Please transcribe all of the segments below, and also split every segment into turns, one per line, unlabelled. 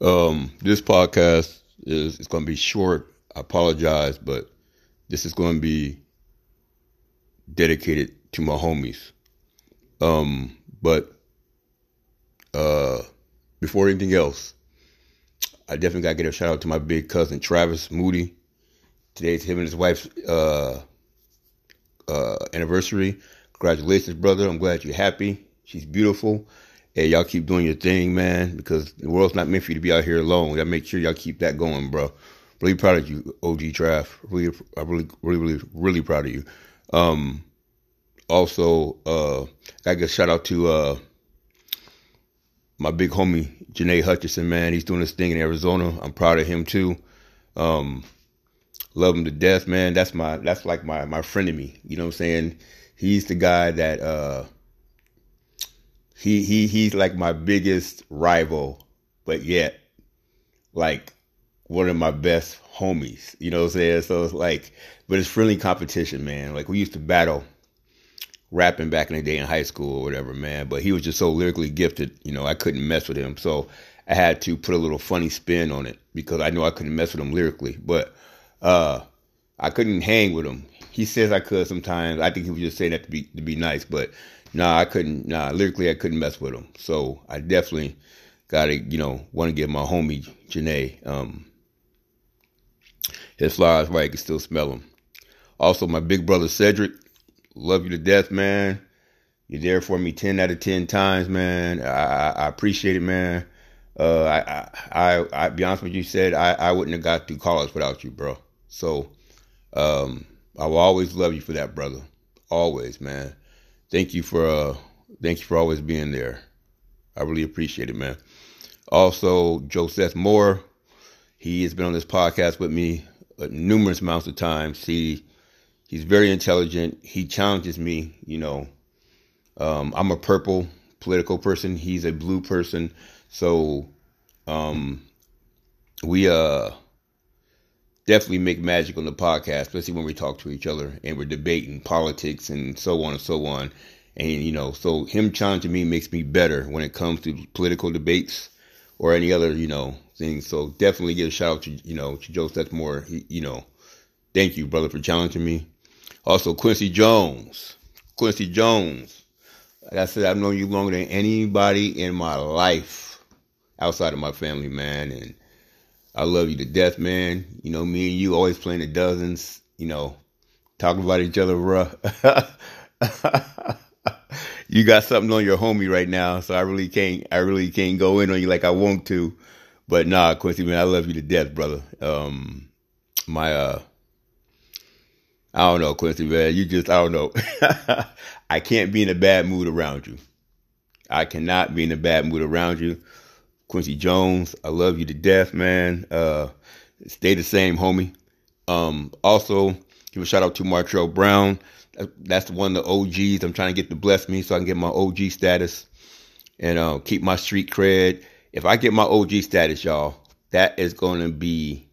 Um, this podcast is it's going to be short. I apologize, but this is going to be dedicated to my homies. Um, but uh, before anything else, I definitely got to get a shout out to my big cousin Travis Moody. Today's him and his wife's uh, uh, anniversary. Congratulations, brother. I'm glad you're happy. She's beautiful. Hey, y'all keep doing your thing, man, because the world's not meant for you to be out here alone. Gotta make sure y'all keep that going, bro. Really proud of you, OG Trav. Really, I'm really, really, really, really proud of you. Um, also, uh, I got a shout out to uh, my big homie Janae Hutchison, man. He's doing this thing in Arizona. I'm proud of him too. Um, love him to death, man. That's my that's like my my me. You know what I'm saying? He's the guy that uh he he he's like my biggest rival, but yet like one of my best homies. You know what I'm saying? So it's like but it's friendly competition, man. Like we used to battle rapping back in the day in high school or whatever, man. But he was just so lyrically gifted, you know, I couldn't mess with him. So I had to put a little funny spin on it because I know I couldn't mess with him lyrically. But uh I couldn't hang with him. He says I could sometimes. I think he was just saying that to be to be nice, but nah, I couldn't. Nah, lyrically I couldn't mess with him. So I definitely gotta, you know, want to give my homie Janae um, his flowers right. I can still smell them. Also, my big brother Cedric, love you to death, man. You're there for me ten out of ten times, man. I, I appreciate it, man. Uh, I, I, I, be honest with you, said I, I wouldn't have got through college without you, bro. So, um, I will always love you for that, brother. Always, man. Thank you for, uh, thank you for always being there. I really appreciate it, man. Also, Joseph Moore, he has been on this podcast with me uh, numerous amounts of times. He, he's very intelligent. He challenges me. You know, um, I'm a purple political person. He's a blue person. So, um, we uh definitely make magic on the podcast, especially when we talk to each other and we're debating politics and so on and so on. And you know, so him challenging me makes me better when it comes to political debates or any other, you know, things. So definitely give a shout out to you know to Joe Stetmore. He, you know, thank you, brother, for challenging me. Also, Quincy Jones. Quincy Jones. Like I said, I've known you longer than anybody in my life outside of my family, man. And I love you to death, man. You know, me and you always playing the dozens, you know, talking about each other, bruh. you got something on your homie right now, so I really can't I really can't go in on you like I want to. But nah, Quincy, man, I love you to death, brother. Um my uh I don't know, Quincy, man. You just, I don't know. I can't be in a bad mood around you. I cannot be in a bad mood around you. Quincy Jones, I love you to death, man. Uh, stay the same, homie. Um, also, give a shout out to Martrell Brown. That's one of the OGs. I'm trying to get to bless me so I can get my OG status and uh, keep my street cred. If I get my OG status, y'all, that is going to be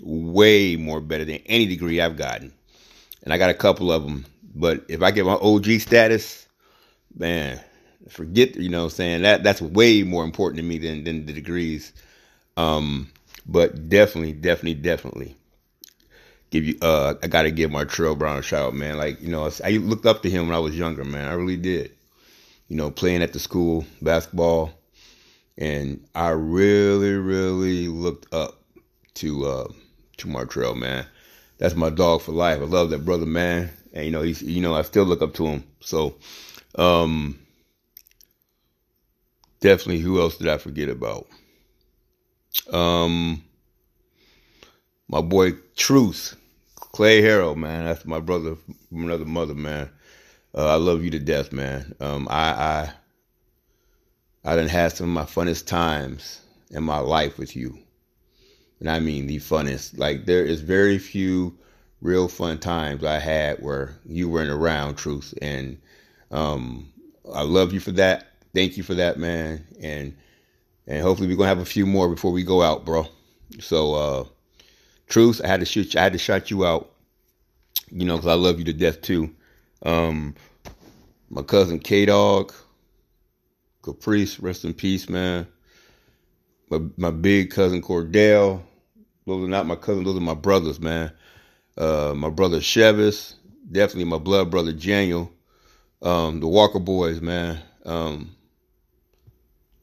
way more better than any degree I've gotten and I got a couple of them. But if I get my OG status, man, forget you know saying that that's way more important to me than than the degrees. Um, but definitely, definitely, definitely give you. Uh, I got to give Martrell Brown a shout out, man. Like you know, I looked up to him when I was younger, man. I really did. You know, playing at the school basketball, and I really, really looked up to uh, to Martrell, man that's my dog for life. I love that brother, man. And you know, he's you know, I still look up to him. So um definitely who else did I forget about? Um my boy Truth, Clay Harrell, man. That's my brother from another mother, man. Uh, I love you to death, man. Um I I I done had some of my funnest times in my life with you and I mean the funnest. Like there is very few real fun times I had where you weren't around, truth, and um, I love you for that. Thank you for that, man, and and hopefully we're gonna have a few more before we go out, bro. So, uh, truth, I had to shoot, you, I had to shout you out, you know, because I love you to death too. Um, my cousin K Dog, Caprice, rest in peace, man. my, my big cousin Cordell. Those are not my cousins, those are my brothers, man. Uh, my brother Chevis, definitely my blood brother Daniel. Um, the Walker boys, man. Um,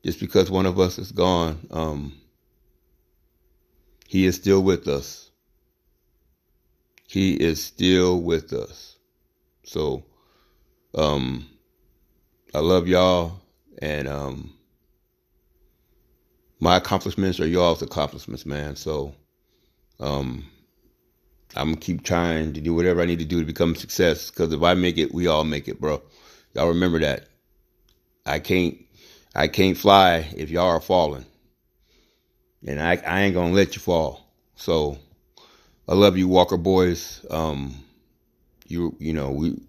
just because one of us is gone, um, he is still with us. He is still with us. So, um, I love y'all, and um, my accomplishments are y'all's accomplishments, man. So, um, I'm gonna keep trying to do whatever I need to do to become a success. Because if I make it, we all make it, bro. Y'all remember that. I can't, I can't fly if y'all are falling, and I, I ain't gonna let you fall. So, I love you, Walker boys. Um, you, you know, we,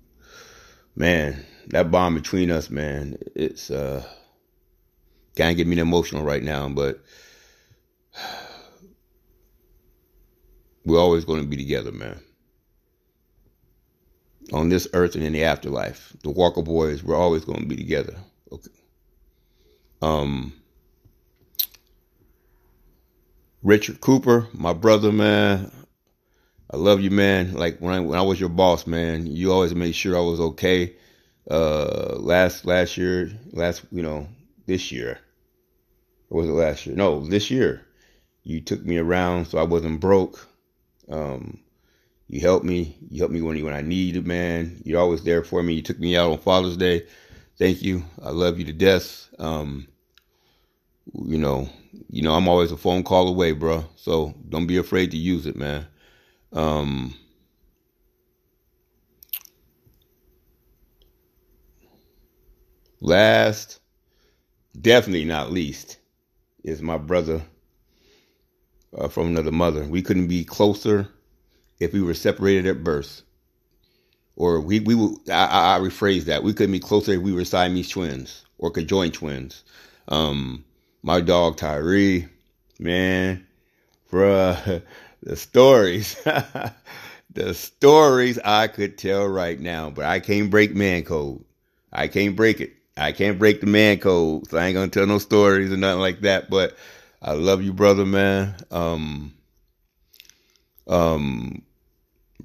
man, that bond between us, man, it's uh, can't get me emotional right now, but we're always going to be together, man. On this earth and in the afterlife, the Walker boys, we're always going to be together. Okay. Um, Richard Cooper, my brother, man. I love you, man. Like when I when I was your boss, man, you always made sure I was okay. Uh, last last year, last you know this year, or was it last year? No, this year. You took me around so I wasn't broke. Um, you helped me. You helped me when when I needed, man. You're always there for me. You took me out on Father's Day. Thank you. I love you to death. Um, you know, you know, I'm always a phone call away, bro. So don't be afraid to use it, man. Um, last, definitely not least, is my brother uh, from another mother. We couldn't be closer if we were separated at birth. Or we, we would, I, I rephrase that. We couldn't be closer if we were Siamese twins or conjoined twins. Um, my dog Tyree, man, bruh, the stories, the stories I could tell right now, but I can't break man code. I can't break it. I can't break the man code. So I ain't gonna tell no stories or nothing like that. But I love you, brother, man. Um, um,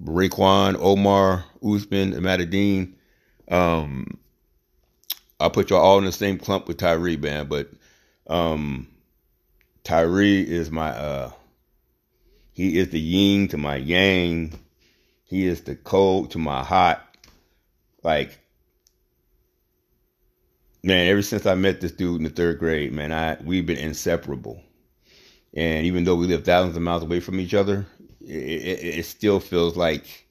Raekwon, Omar, Usman, and Matadine. Um, I'll put y'all all in the same clump with Tyree, man. But um, Tyree is my uh, he is the yin to my yang. He is the cold to my hot. Like man, ever since I met this dude in the third grade, man, I we've been inseparable. And even though we live thousands of miles away from each other, it, it, it still feels like,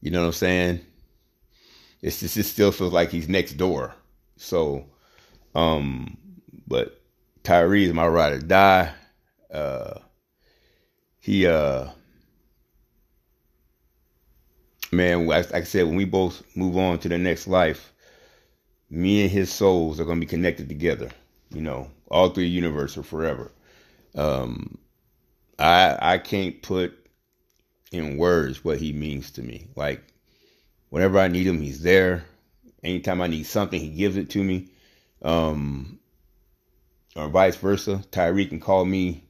you know what I'm saying? It's just, it still feels like he's next door. So, um, but Tyree is my ride or die. Uh, he, uh, man, like I said, when we both move on to the next life, me and his souls are going to be connected together. You know, all through the universe or forever. Um, I I can't put in words what he means to me. Like whenever I need him, he's there. Anytime I need something, he gives it to me. Um, or vice versa. Tyree can call me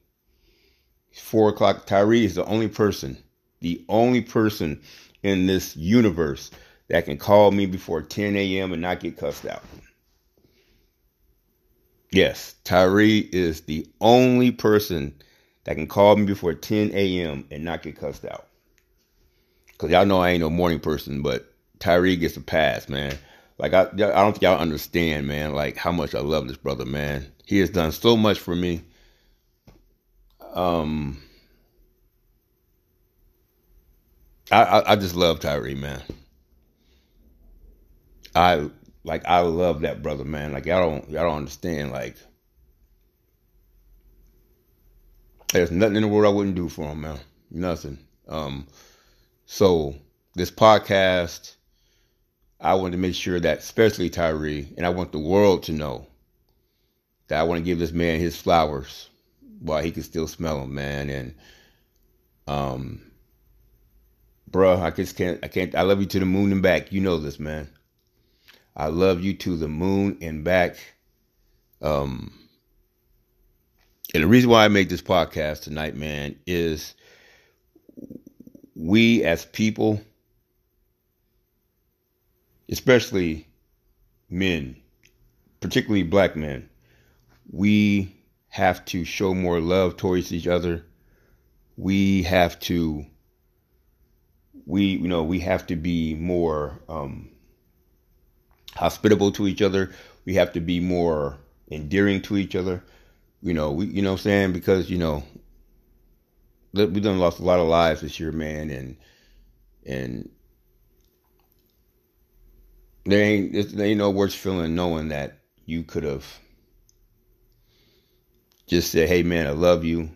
four o'clock. Tyree is the only person, the only person in this universe that can call me before 10 a.m. and not get cussed out. Yes, Tyree is the only person that can call me before 10 a.m. and not get cussed out. Cause y'all know I ain't no morning person, but Tyree gets a pass, man. Like I, I don't think y'all understand, man. Like how much I love this brother, man. He has done so much for me. Um, I, I, I just love Tyree, man. I like I love that brother, man. Like y'all don't y'all don't understand. Like there's nothing in the world I wouldn't do for him, man. Nothing. Um, so this podcast, I want to make sure that, especially Tyree, and I want the world to know that I want to give this man his flowers while he can still smell them, man. And um, bruh, I just can't. I can't. I love you to the moon and back. You know this, man. I love you to the moon and back. Um, and the reason why I make this podcast tonight, man, is we as people, especially men, particularly black men, we have to show more love towards each other. We have to we you know we have to be more um, hospitable to each other. We have to be more endearing to each other. You know, we you know what I'm saying because you know we done lost a lot of lives this year, man, and and there ain't there ain't no worse feeling knowing that you could have just said, "Hey, man, I love you.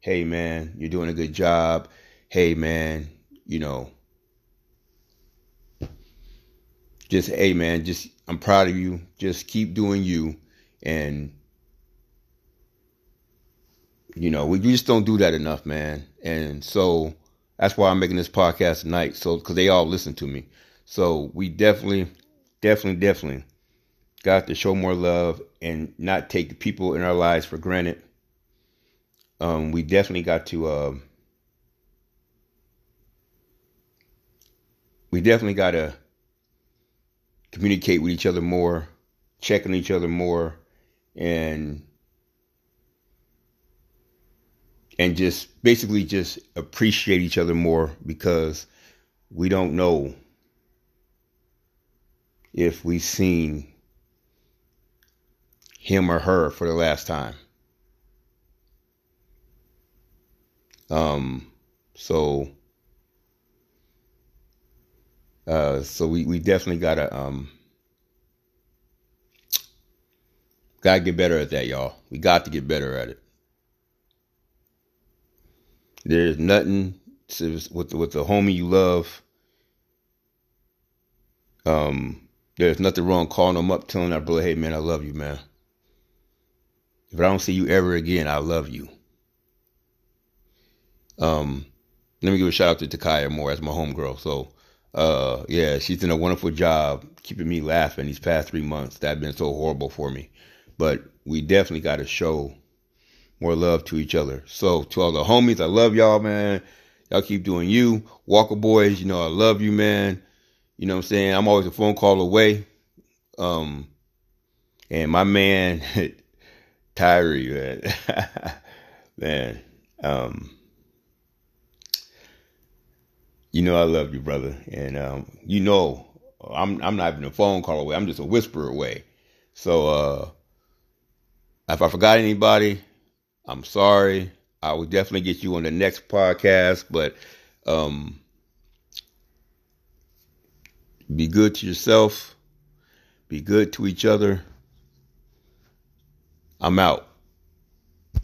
Hey, man, you're doing a good job. Hey, man, you know." Just hey man, just I'm proud of you. Just keep doing you and you know, we just don't do that enough, man. And so that's why I'm making this podcast tonight. So, because they all listen to me. So we definitely, definitely, definitely got to show more love and not take the people in our lives for granted. Um, we definitely got to, uh, we definitely got to communicate with each other more, check on each other more, and and just basically just appreciate each other more because we don't know if we've seen him or her for the last time. Um, so, uh, so we, we definitely gotta, um, gotta get better at that, y'all. We got to get better at it. There's nothing with with the homie you love. Um, there's nothing wrong calling them up, telling that brother, "Hey man, I love you, man. If I don't see you ever again, I love you." Um, let me give a shout out to Takaya Moore as my homegirl. So, uh, yeah, she's done a wonderful job keeping me laughing these past three months. That have been so horrible for me, but we definitely got to show more love to each other. So to all the homies, I love y'all, man. Y'all keep doing you. Walker boys, you know, I love you, man. You know what I'm saying? I'm always a phone call away. Um, and my man, Tyree, man, man, um, you know I love you, brother, and um, you know I'm I'm not even a phone call away. I'm just a whisper away. So uh, if I forgot anybody, I'm sorry. I will definitely get you on the next podcast, but um, be good to yourself. Be good to each other. I'm out.